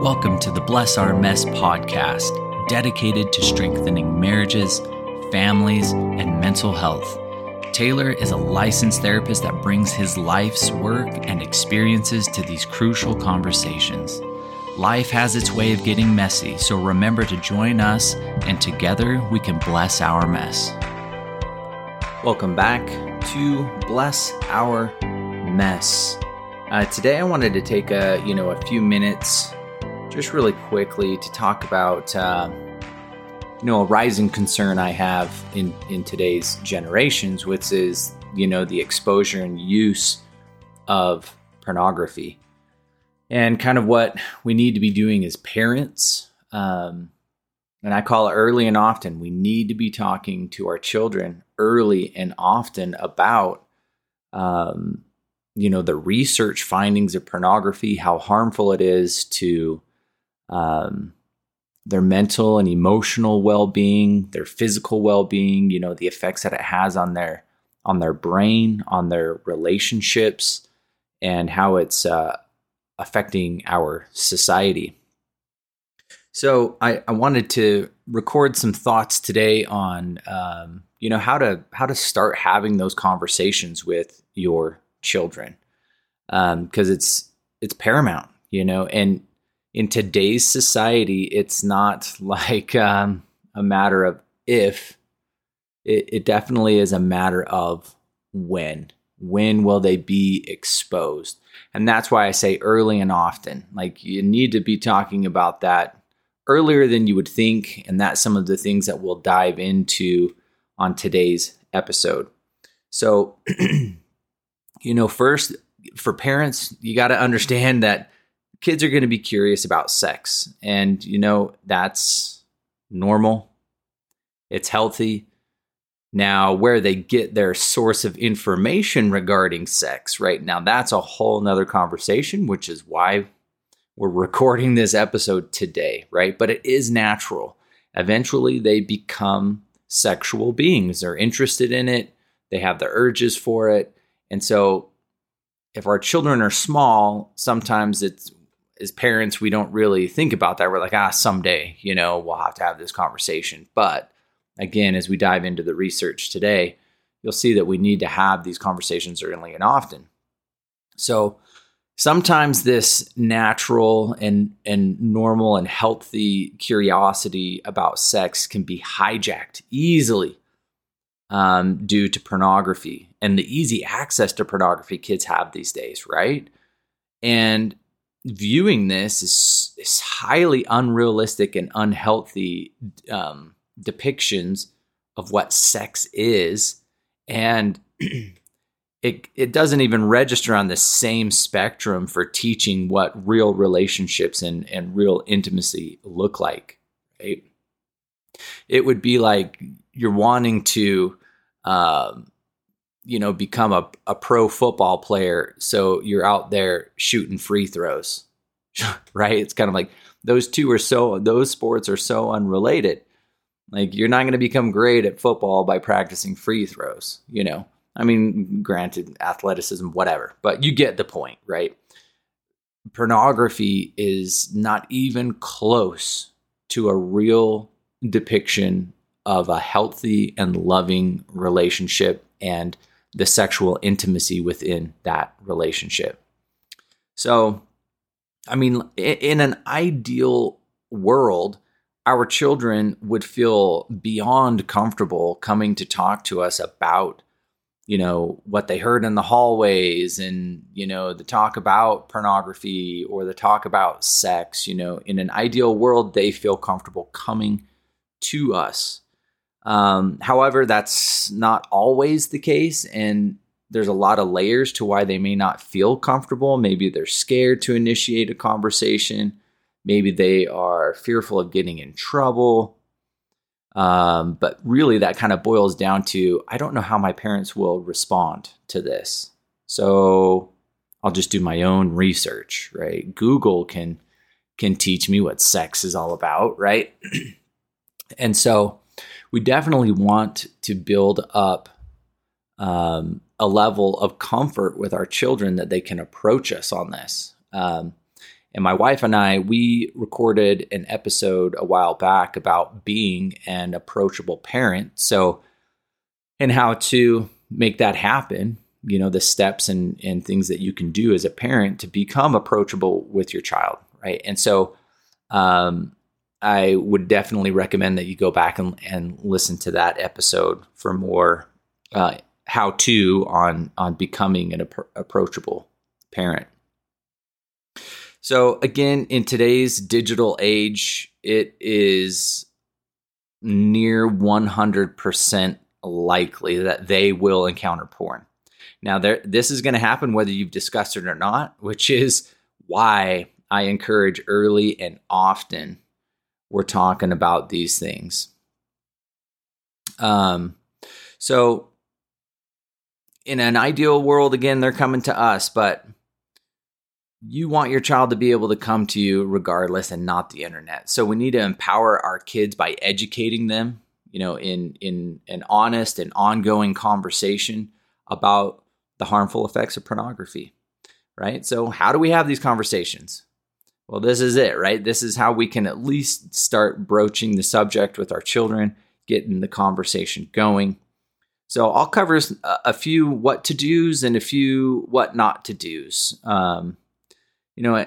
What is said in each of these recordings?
Welcome to the Bless Our Mess podcast, dedicated to strengthening marriages, families, and mental health. Taylor is a licensed therapist that brings his life's work and experiences to these crucial conversations. Life has its way of getting messy, so remember to join us, and together we can bless our mess. Welcome back to Bless Our Mess. Uh, today, I wanted to take a you know a few minutes, just really quickly, to talk about uh, you know a rising concern I have in in today's generations, which is you know the exposure and use of pornography, and kind of what we need to be doing as parents. Um, and I call it early and often. We need to be talking to our children early and often about um, you know the research findings of pornography, how harmful it is to um, their mental and emotional well-being, their physical well-being, you know the effects that it has on their on their brain, on their relationships, and how it's uh, affecting our society. So I, I wanted to record some thoughts today on um, you know how to how to start having those conversations with your children Um, because um, it's it's paramount, you know. And in today's society, it's not like um, a matter of if. It, it definitely is a matter of when. When will they be exposed? And that's why I say early and often. Like you need to be talking about that earlier than you would think. And that's some of the things that we'll dive into on today's episode. So, you know, first, for parents, you got to understand that kids are going to be curious about sex. And, you know, that's normal, it's healthy. Now, where they get their source of information regarding sex, right now, that's a whole nother conversation, which is why we're recording this episode today, right? But it is natural. Eventually, they become sexual beings. They're interested in it, they have the urges for it. And so if our children are small, sometimes it's as parents, we don't really think about that. We're like, ah, someday, you know, we'll have to have this conversation. But again, as we dive into the research today, you'll see that we need to have these conversations early and often. So sometimes this natural and and normal and healthy curiosity about sex can be hijacked easily um, due to pornography and the easy access to pornography kids have these days, right? And viewing this is, is highly unrealistic and unhealthy um, depictions of what sex is, and it it doesn't even register on the same spectrum for teaching what real relationships and and real intimacy look like. Right? It would be like you're wanting to um, you know, become a, a pro football player. So you're out there shooting free throws, right? It's kind of like those two are so, those sports are so unrelated. Like you're not going to become great at football by practicing free throws, you know? I mean, granted, athleticism, whatever, but you get the point, right? Pornography is not even close to a real depiction of a healthy and loving relationship and the sexual intimacy within that relationship. So, I mean, in an ideal world, our children would feel beyond comfortable coming to talk to us about you know what they heard in the hallways and you know the talk about pornography or the talk about sex you know in an ideal world they feel comfortable coming to us um, however, that's not always the case, and there's a lot of layers to why they may not feel comfortable. Maybe they're scared to initiate a conversation. Maybe they are fearful of getting in trouble. Um, but really, that kind of boils down to I don't know how my parents will respond to this. So I'll just do my own research, right? Google can can teach me what sex is all about, right? and so we definitely want to build up um, a level of comfort with our children that they can approach us on this. Um, And my wife and I, we recorded an episode a while back about being an approachable parent. So, and how to make that happen, you know, the steps and, and things that you can do as a parent to become approachable with your child. Right. And so, um, I would definitely recommend that you go back and, and listen to that episode for more uh, how to on on becoming an ap- approachable parent. So again, in today's digital age, it is near 100% likely that they will encounter porn. Now, there, this is going to happen whether you've discussed it or not, which is why I encourage early and often we're talking about these things. Um, so, in an ideal world, again, they're coming to us, but you want your child to be able to come to you regardless and not the internet. So we need to empower our kids by educating them, you know, in in an honest and ongoing conversation about the harmful effects of pornography. Right? So how do we have these conversations? Well, this is it, right? This is how we can at least start broaching the subject with our children, getting the conversation going. So I'll cover a few what to do's and a few what not to do's. Um, you know,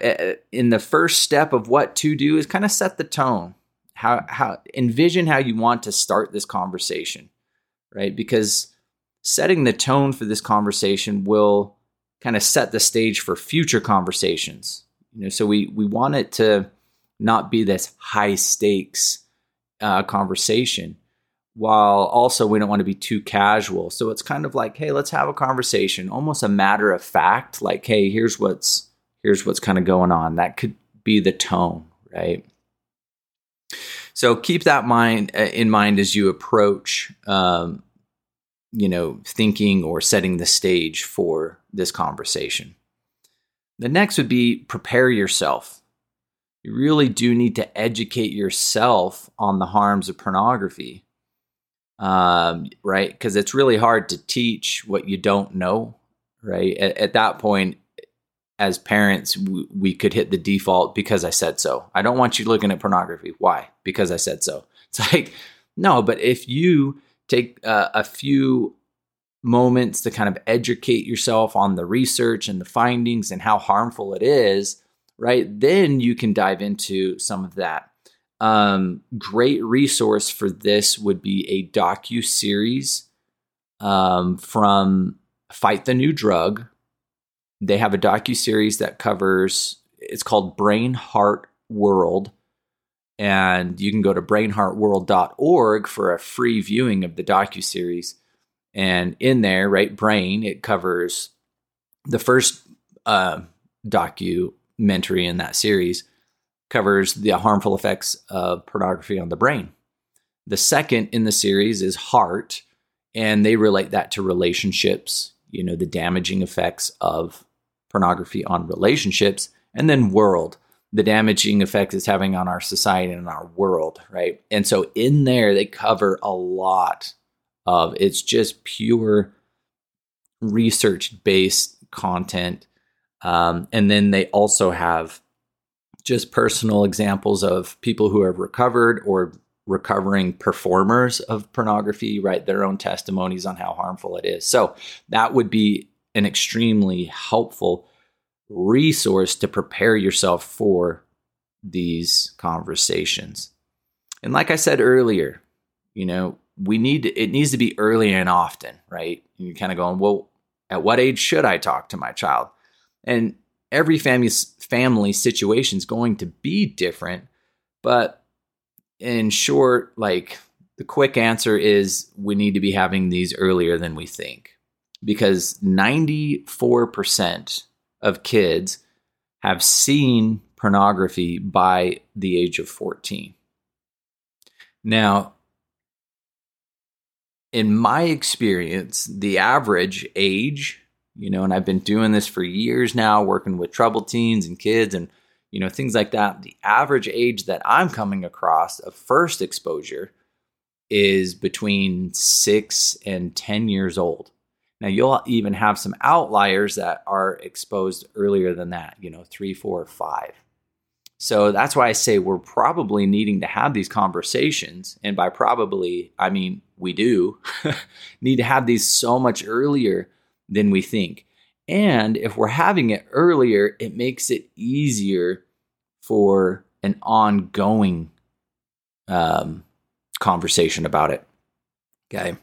in the first step of what to do is kind of set the tone. How how envision how you want to start this conversation, right? Because setting the tone for this conversation will kind of set the stage for future conversations. You know, so we we want it to not be this high stakes uh, conversation, while also we don't want to be too casual. So it's kind of like, hey, let's have a conversation, almost a matter of fact, like, hey, here's what's here's what's kind of going on. That could be the tone, right? So keep that mind uh, in mind as you approach, um, you know, thinking or setting the stage for this conversation. The next would be prepare yourself. You really do need to educate yourself on the harms of pornography, um, right? Because it's really hard to teach what you don't know, right? At, at that point, as parents, we, could hit the default because I said so. I don't want you looking at pornography. Why? Because I said so. It's like, no, but if you take uh, a few moments to kind of educate yourself on the research and the findings and how harmful it is, right? Then you can dive into some of that. Um, great resource for this would be a docu series um, from Fight the New Drug, they have a docu series that covers. It's called Brain Heart World, and you can go to brainheartworld.org for a free viewing of the docu series. And in there, right, brain it covers the first uh, documentary in that series covers the harmful effects of pornography on the brain. The second in the series is heart, and they relate that to relationships, you know, the damaging effects of pornography on relationships, and then world, the damaging effect it's having on our society and our world, right? And so in there, they cover a lot of it's just pure research based content. Um, and then they also have just personal examples of people who have recovered or recovering performers of pornography write their own testimonies on how harmful it is. So that would be an extremely helpful resource to prepare yourself for these conversations. And like I said earlier, you know, we need to, it needs to be early and often, right? And you're kind of going, well, at what age should I talk to my child? And every family family situation is going to be different, but in short, like the quick answer is we need to be having these earlier than we think because 94% of kids have seen pornography by the age of 14. Now, in my experience, the average age, you know, and I've been doing this for years now, working with troubled teens and kids and, you know, things like that. The average age that I'm coming across of first exposure is between six and 10 years old. Now, you'll even have some outliers that are exposed earlier than that, you know, three, four, five. So that's why I say we're probably needing to have these conversations. And by probably, I mean we do need to have these so much earlier than we think. And if we're having it earlier, it makes it easier for an ongoing um, conversation about it. Okay.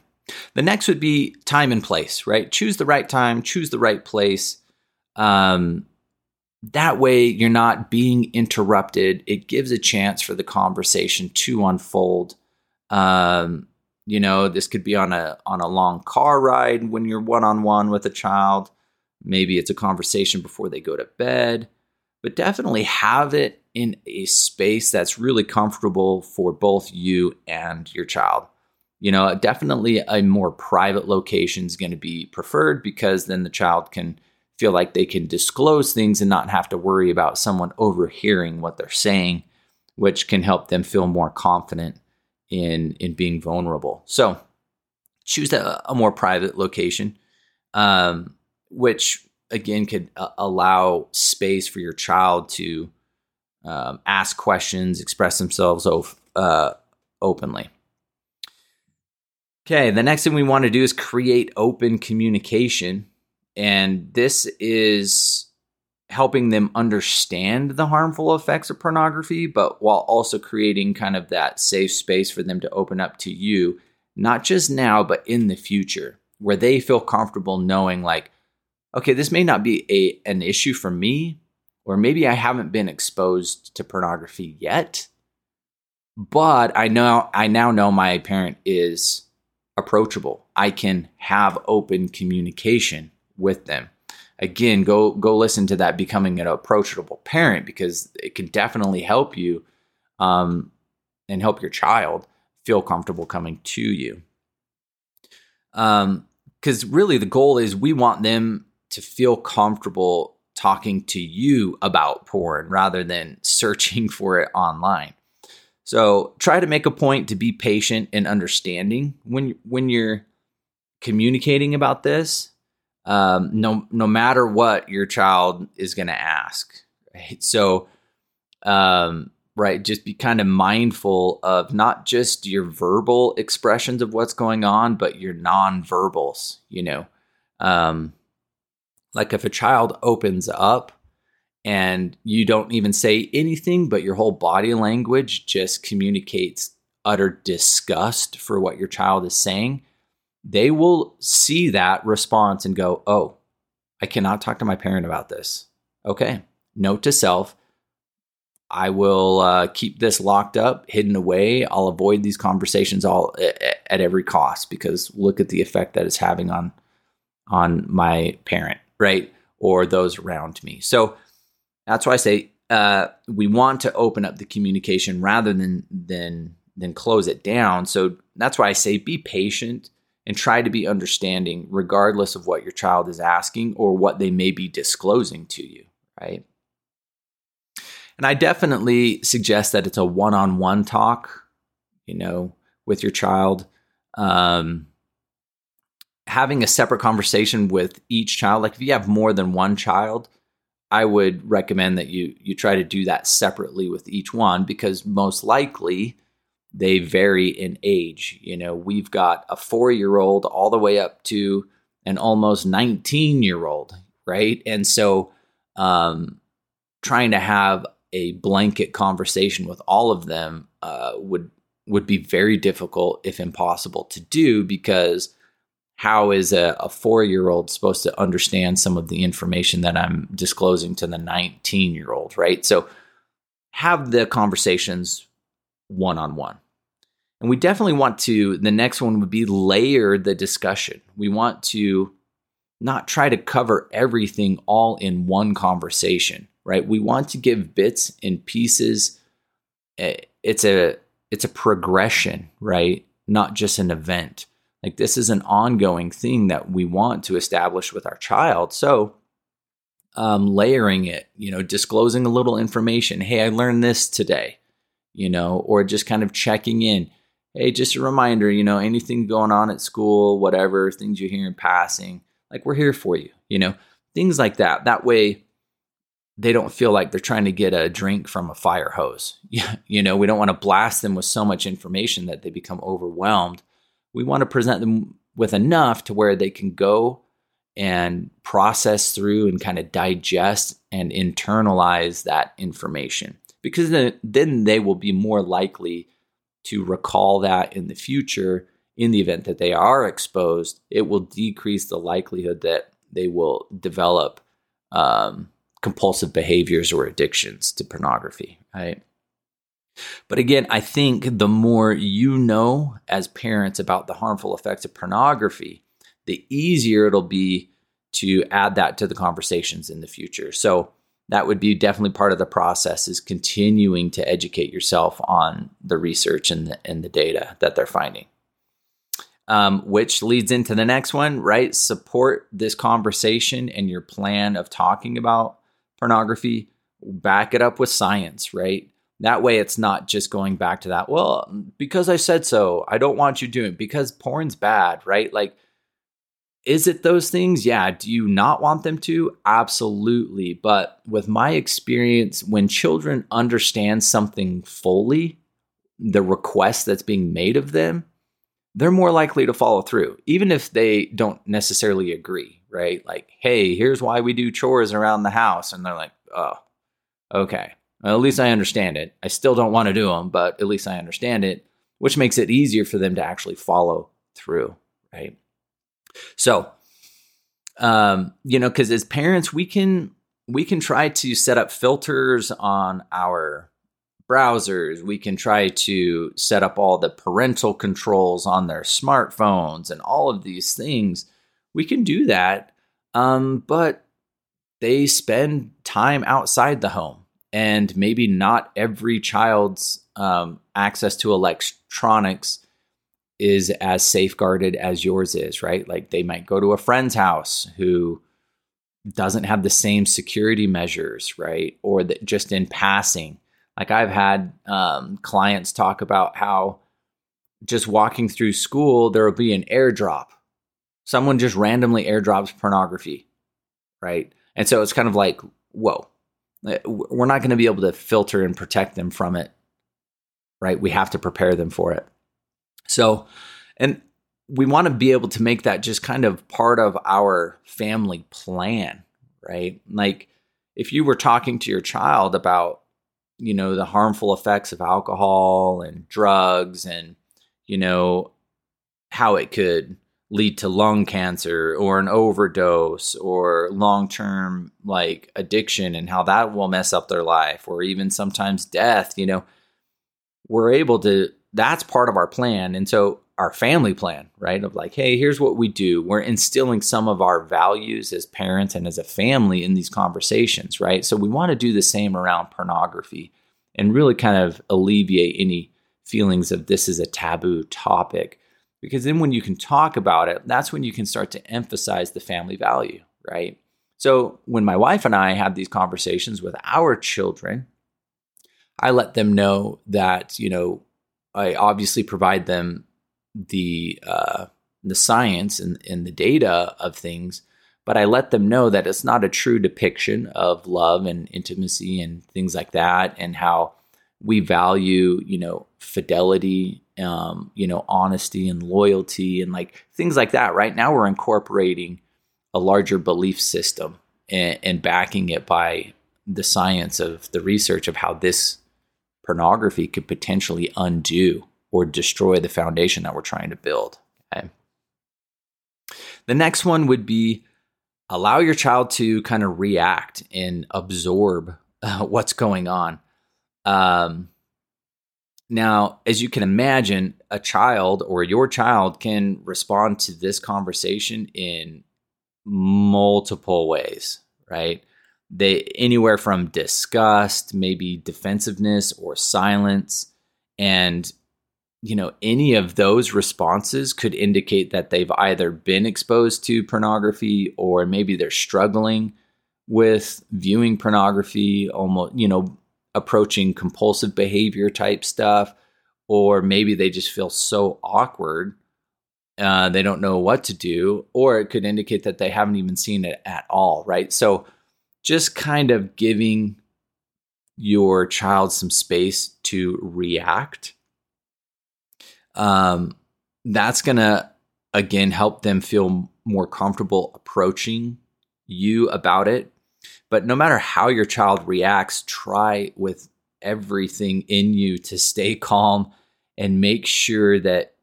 The next would be time and place, right? Choose the right time, choose the right place. Um, that way, you're not being interrupted. It gives a chance for the conversation to unfold. Um, you know, this could be on a on a long car ride when you're one on one with a child. Maybe it's a conversation before they go to bed, but definitely have it in a space that's really comfortable for both you and your child. You know, definitely a more private location is going to be preferred because then the child can feel like they can disclose things and not have to worry about someone overhearing what they're saying, which can help them feel more confident in in being vulnerable. So choose a, a more private location, um, which again could uh, allow space for your child to um, ask questions, express themselves uh, openly. Okay, the next thing we want to do is create open communication. And this is helping them understand the harmful effects of pornography, but while also creating kind of that safe space for them to open up to you, not just now, but in the future, where they feel comfortable knowing, like, okay, this may not be a, an issue for me, or maybe I haven't been exposed to pornography yet, but I know I now know my parent is approachable. I can have open communication with them. Again, go go listen to that becoming an approachable parent because it can definitely help you um, and help your child feel comfortable coming to you. Um, because really the goal is we want them to feel comfortable talking to you about porn rather than searching for it online. So try to make a point to be patient and understanding when when you're communicating about this. Um, no no matter what your child is going to ask. Right? So um, right, just be kind of mindful of not just your verbal expressions of what's going on, but your non-verbals. You know, um, like if a child opens up and you don't even say anything, but your whole body language just communicates utter disgust for what your child is saying, they will see that response and go, Oh, I cannot talk to my parent about this. Okay. Note to self I will uh, keep this locked up, hidden away. I'll avoid these conversations all at every cost because look at the effect that it's having on on my parent, right, or those around me. So that's why I say uh, we want to open up the communication rather than than than close it down. So that's why I say be patient and try to be understanding, regardless of what your child is asking or what they may be disclosing to you. Right. And I definitely suggest that it's a one-on-one talk, you know, with your child. Um, having a separate conversation with each child, like if you have more than one child, I would recommend that you you try to do that separately with each one because most likely they vary in age. You know, we've got a 4-year-old all the way up to an almost 19-year-old, right? And so um trying to have a blanket conversation with all of them uh, would would be very difficult if impossible to do because how is a, a four year old supposed to understand some of the information that I'm disclosing to the 19 year old, right? So have the conversations one on one. And we definitely want to, the next one would be layer the discussion. We want to not try to cover everything all in one conversation, right? We want to give bits and pieces. Eh, it's a it's a progression, right? Not just an event. Like this is an ongoing thing that we want to establish with our child. So, um, layering it, you know, disclosing a little information. Hey, I learned this today, you know, or just kind of checking in. Hey, just a reminder, you know, anything going on at school, whatever things you hear in passing, like we're here for you, you know, things like that. That way, they don't feel like they're trying to get a drink from a fire hose. you know, we don't want to blast them with so much information that they become overwhelmed. We want to present them with enough to where they can go and process through and kind of digest and internalize that information because then, then they will be more likely to recall that in the future in the event that they are exposed it will decrease the likelihood that they will develop um, compulsive behaviors or addictions to pornography right but again i think the more you know as parents about the harmful effects of pornography the easier it'll be to add that to the conversations in the future. So that would be definitely part of the process is continuing to educate yourself on the research and the, and the data that they're finding. Um, which leads into the next one, right? Support this conversation and your plan of talking about pornography. Back it up with science, right? That way, it's not just going back to that. Well, because I said so, I don't want you doing it because porn's bad, right? Like is it those things? Yeah. Do you not want them to? Absolutely. But with my experience, when children understand something fully, the request that's being made of them, they're more likely to follow through, even if they don't necessarily agree, right? Like, hey, here's why we do chores around the house. And they're like, oh, okay. Well, at least I understand it. I still don't want to do them, but at least I understand it, which makes it easier for them to actually follow through, right? So, um, you know, because as parents, we can we can try to set up filters on our browsers. We can try to set up all the parental controls on their smartphones and all of these things. We can do that, um, but they spend time outside the home, and maybe not every child's um, access to electronics is as safeguarded as yours is, right? Like they might go to a friend's house who doesn't have the same security measures, right? Or that just in passing. Like I've had um, clients talk about how just walking through school, there will be an airdrop. Someone just randomly airdrops pornography, right? And so it's kind of like, whoa, we're not going to be able to filter and protect them from it, right? We have to prepare them for it. So, and we want to be able to make that just kind of part of our family plan, right? Like if you were talking to your child about, you know, the harmful effects of alcohol and drugs and, you know, how it could lead to lung cancer or an overdose or long term like addiction and how that will mess up their life or even sometimes death, you know, we're able to that's part of our plan. And so our family plan, right? Of like, hey, here's what we do. We're instilling some of our values as parents and as a family in these conversations, right? So we want to do the same around pornography and really kind of alleviate any feelings of this is a taboo topic. Because then when you can talk about it, that's when you can start to emphasize the family value, right? So when my wife and I have these conversations with our children, I let them know that, you know, I obviously provide them the uh, the science and, and the data of things, but I let them know that it's not a true depiction of love and intimacy and things like that, and how we value, you know, fidelity, um, you know, honesty and loyalty and like things like that. Right now, we're incorporating a larger belief system and, and backing it by the science of the research of how this pornography could potentially undo or destroy the foundation that we're trying to build. Okay. The next one would be allow your child to kind of react and absorb uh, what's going on. Um, now, as you can imagine, a child or your child can respond to this conversation in multiple ways, right? They anywhere from disgust, maybe defensiveness or silence. And, you know, any of those responses could indicate that they've either been exposed to pornography or maybe they're struggling with viewing pornography, almost, you know, approaching compulsive behavior type stuff, or maybe they just feel so awkward. Uh, they don't know what to do, or it could indicate that they haven't even seen it at all, right? So, just kind of giving your child some space to react um, that's going to again help them feel more comfortable approaching you about it. But no matter how your child reacts try with everything in you to stay calm and make sure that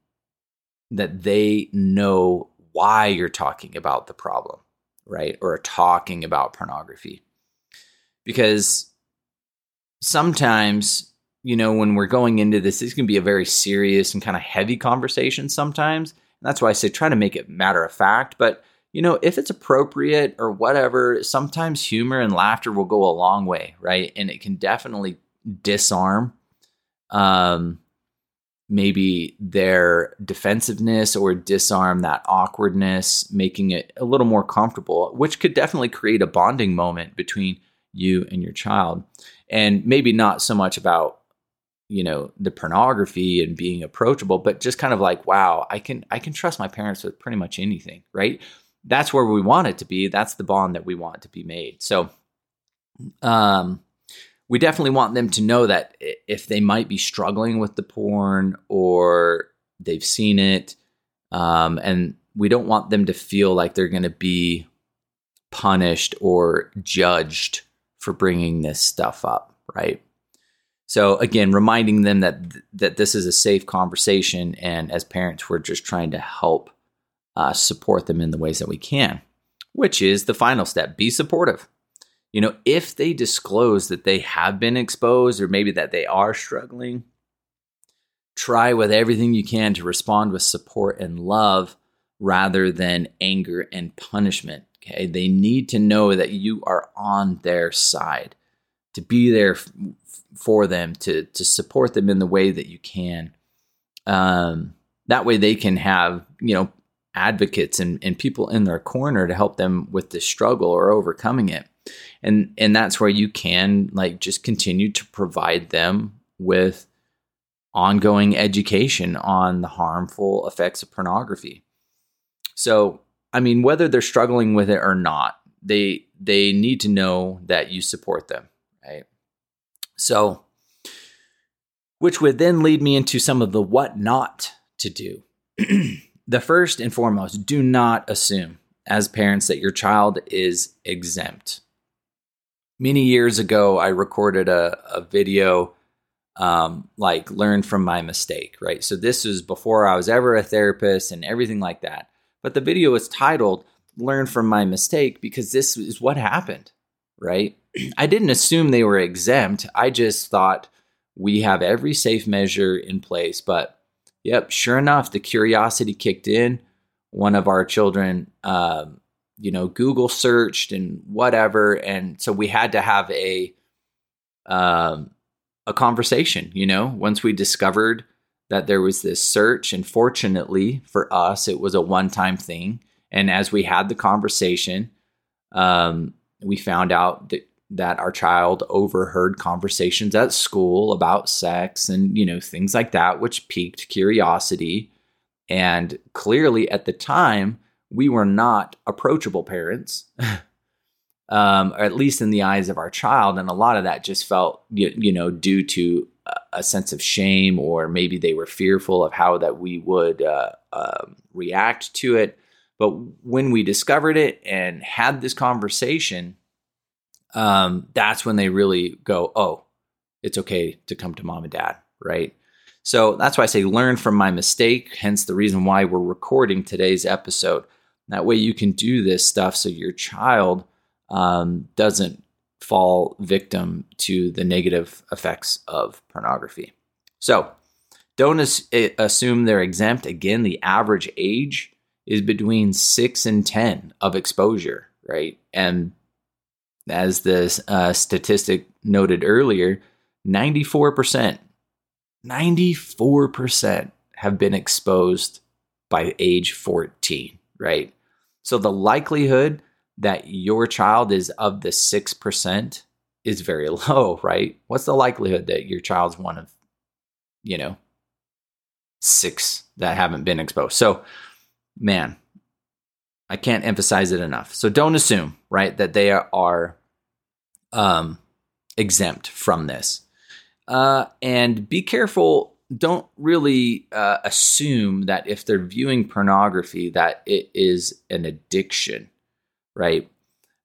that they know why you're talking about the problem right or talking about pornography. Because sometimes you know when we're going into this this can be a very serious and kind of heavy conversation sometimes and that's why i say try to make it matter of fact but you know if it's appropriate or whatever sometimes humor and laughter will go a long way right and it can definitely disarm um maybe their defensiveness or disarm that awkwardness making it a little more comfortable which could definitely create a bonding moment between you and your child. And maybe not so much about you know the pornography and being approachable but just kind of like wow i can i can trust my parents with pretty much anything right? That's where we want it to be. That's the bond that we want to be made. So um we definitely want them to know that if they might be struggling with the porn or they've seen it um and we don't want them to feel like they're going to be punished or judged for bringing this stuff up, right? So again, reminding them that that this is a safe conversation, and as parents, we're just trying to help uh, support them in the ways that we can, which is the final step: be supportive. You know, if they disclose that they have been exposed, or maybe that they are struggling, try with everything you can to respond with support and love rather than anger and punishment. Okay. They need to know that you are on their side, to be there f- for them, to, to support them in the way that you can. Um, that way they can have, you know, advocates and, and people in their corner to help them with the struggle or overcoming it. And and that's where you can like just continue to provide them with ongoing education on the harmful effects of pornography. So I mean, whether they're struggling with it or not, they they need to know that you support them, right? So, which would then lead me into some of the what not to do. the first and foremost, do not assume as parents that your child is exempt. Many years ago, I recorded a, a video um, like learn from my mistake, right? So this was before I was ever a therapist and everything like that. But the video is titled Learn from My Mistake because this is what happened, right? I didn't assume they were exempt. I just thought we have every safe measure in place. But yep, sure enough, the curiosity kicked in. One of our children, um, you know, Google searched and whatever. And so we had to have a, um, a conversation, you know, once we discovered that there was this search. And fortunately for us, it was a one time thing. And as we had the conversation, um, we found out that, that our child overheard conversations at school about sex and, you know, things like that, which piqued curiosity. And clearly at the time, we were not approachable parents. um, or at least in the eyes of our child. And a lot of that just felt, you, you know, due to a sense of shame, or maybe they were fearful of how that we would uh, uh, react to it. But when we discovered it and had this conversation, um, that's when they really go, "Oh, it's okay to come to mom and dad," right? So that's why I say learn from my mistake. Hence the reason why we're recording today's episode. That way you can do this stuff so your child um, doesn't fall victim to the negative effects of pornography. So, don't as- assume they're exempt. Again, the average age is between 6 and 10 of exposure, right? And as the uh, statistic noted earlier, 94%, 94% have been exposed by age 14, right? So the likelihood that your child is of the 6% is very low, right? What's the likelihood that your child's one of, you know, six that haven't been exposed? So, man, I can't emphasize it enough. So don't assume, right, that they are um, exempt from this. Uh, and be careful. Don't really uh, assume that if they're viewing pornography, that it is an addiction, right?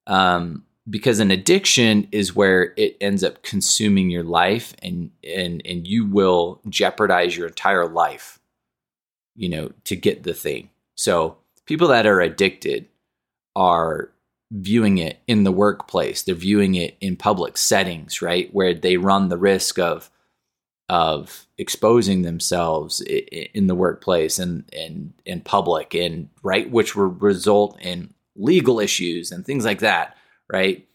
Um, because an addiction is where it ends up consuming your life, and and and you will jeopardize your entire life, you know, to get the thing. So people that are addicted are viewing it in the workplace. They're viewing it in public settings, right, where they run the risk of of exposing themselves in the workplace and and in public, and right, which will result in legal issues and things like that, right?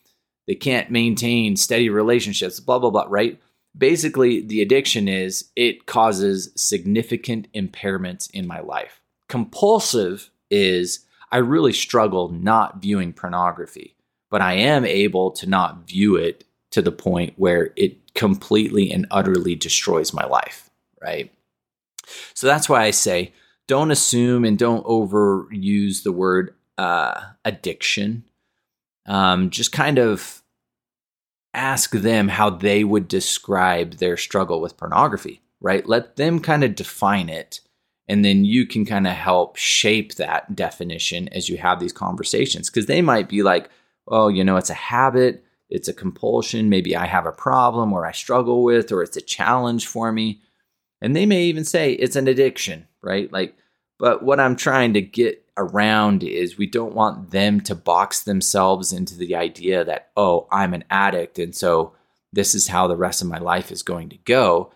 They can't maintain steady relationships, blah blah blah, right? Basically, the addiction is it causes significant impairments in my life. Compulsive is I really struggle not viewing pornography, but I am able to not view it to the point where it completely and utterly destroys my life, right? So that's why I say don't assume and don't overuse the word uh, addiction. Um, just kind of ask them how they would describe their struggle with pornography, right? Let them kind of define it and then you can kind of help shape that definition as you have these conversations. Because they might be like, oh, you know, it's a habit, it's a compulsion, maybe I have a problem or I struggle with, or it's a challenge for me. And they may even say it's an addiction, right? Like, but what I'm trying to get around is we don't want them to box themselves into the idea that, oh, I'm an addict. And so this is how the rest of my life is going to go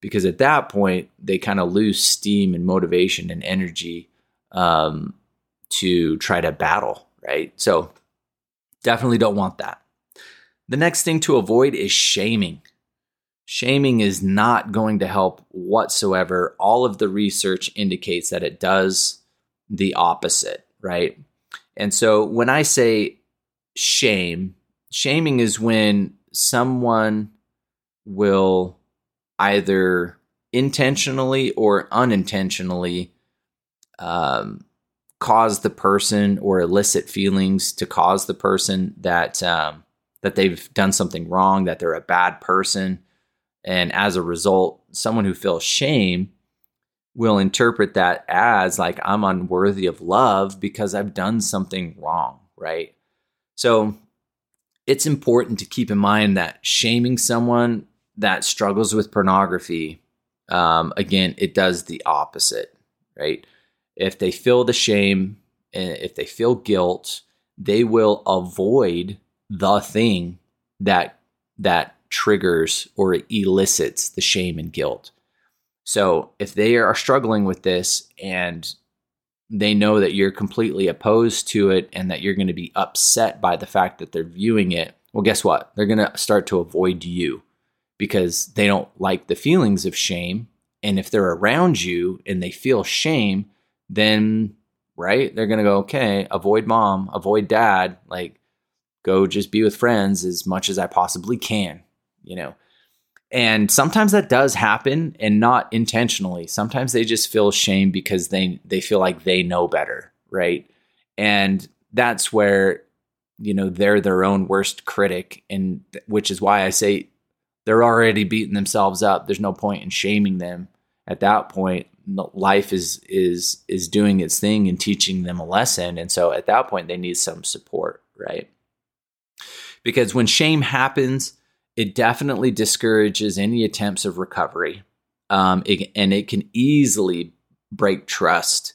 because at that point they kind of lose steam and motivation and energy um, to try to battle, right? So definitely don't want that. The next thing to avoid is shaming. Shaming is not going to help whatsoever. All of the research indicates that it does the opposite, right? And so when I say shame, shaming is when someone will either intentionally or unintentionally um, cause the person or elicit feelings to cause the person that um, that they've done something wrong, that they're a bad person, and as a result, someone who feels shame will interpret that as like I'm unworthy of love because I've done something wrong, right? So it's important to keep in mind that shaming someone that struggles with pornography, um, again, it does the opposite, right? If they feel the shame and if they feel guilt, they will avoid the thing that that triggers or elicits the shame and guilt. So if they are struggling with this and they know that you're completely opposed to it and that you're going to be upset by the fact that they're viewing it, well, guess what? They're going to start to avoid you because they don't like the feelings of shame. And if they're around you and they feel shame, then, right, they're going to go, okay, avoid mom, avoid dad, like go just be with friends as much as I possibly can, you know. And sometimes that does happen and not intentionally. Sometimes they just feel shame because they they feel like they know better, right? And that's where you know they're their own worst critic and which is why I say they're already beating themselves up. There's no point in shaming them at that point. Life is is is doing its thing and teaching them a lesson, and so at that point they need some support, right? Because when shame happens, it definitely discourages any attempts of recovery, um, it, and it can easily break trust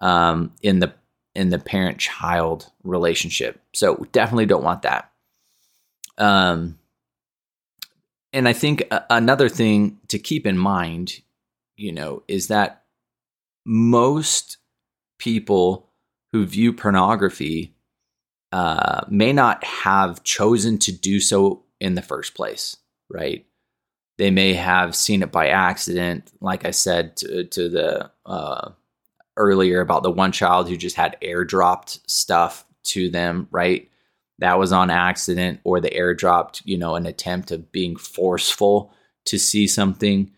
um, in the in the parent child relationship. So definitely don't want that. Um, and I think another thing to keep in mind, you know, is that most people who view pornography uh, may not have chosen to do so in the first place, right? They may have seen it by accident, like I said to, to the uh, earlier about the one child who just had airdropped stuff to them, right? that was on accident or the airdropped, you know, an attempt of being forceful to see something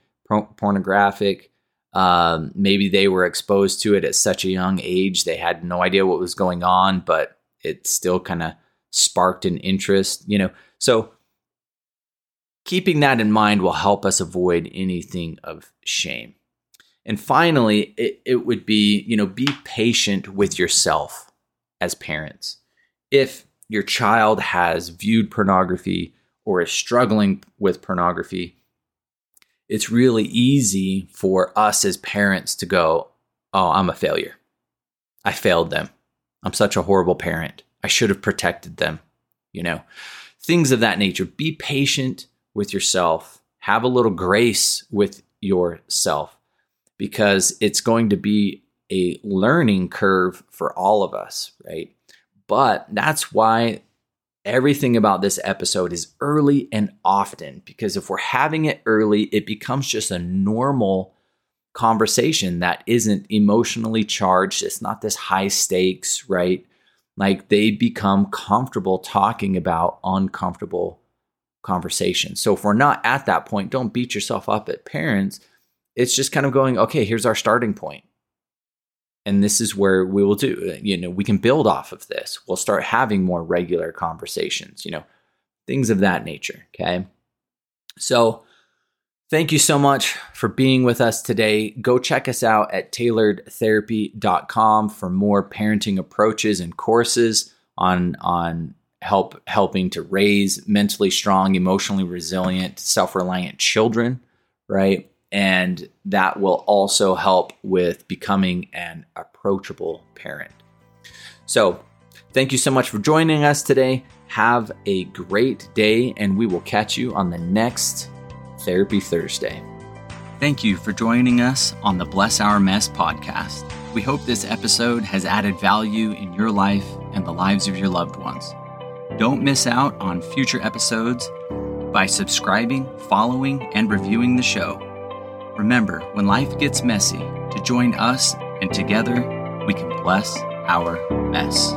pornographic. Um, maybe they were exposed to it at such a young age they had no idea what was going on, but it still kind of sparked an interest, you know. So keeping that in mind will help us avoid anything of shame. And finally, it, it would be, you know, be patient with yourself as parents. If your child has viewed pornography or is struggling with pornography, it's really easy for us as parents to go, Oh, I'm a failure. I failed them. I'm such a horrible parent. I should have protected them. You know, things of that nature. Be patient with yourself. Have a little grace with yourself because it's going to be a learning curve for all of us, right? But that's why everything about this episode is early and often because if we're having it early, it becomes just a normal conversation that isn't emotionally charged. It's not this high stakes, right? Like they become comfortable talking about uncomfortable conversations. So if we're not at that point, don't beat yourself up at parents. It's just kind of going, okay, here's our starting point. And this is where we will do, you know, we can build off of this. We'll start having more regular conversations, you know, things of that nature. Okay. So, Thank you so much for being with us today. Go check us out at tayloredtherapy.com for more parenting approaches and courses on on help helping to raise mentally strong, emotionally resilient, self-reliant children, right? And that will also help with becoming an approachable parent. So, thank you so much for joining us today. Have a great day and we will catch you on the next Therapy Thursday. Thank you for joining us on the Bless Our Mess podcast. We hope this episode has added value in your life and the lives of your loved ones. Don't miss out on future episodes by subscribing, following, and reviewing the show. Remember, when life gets messy, to join us and together we can bless our mess.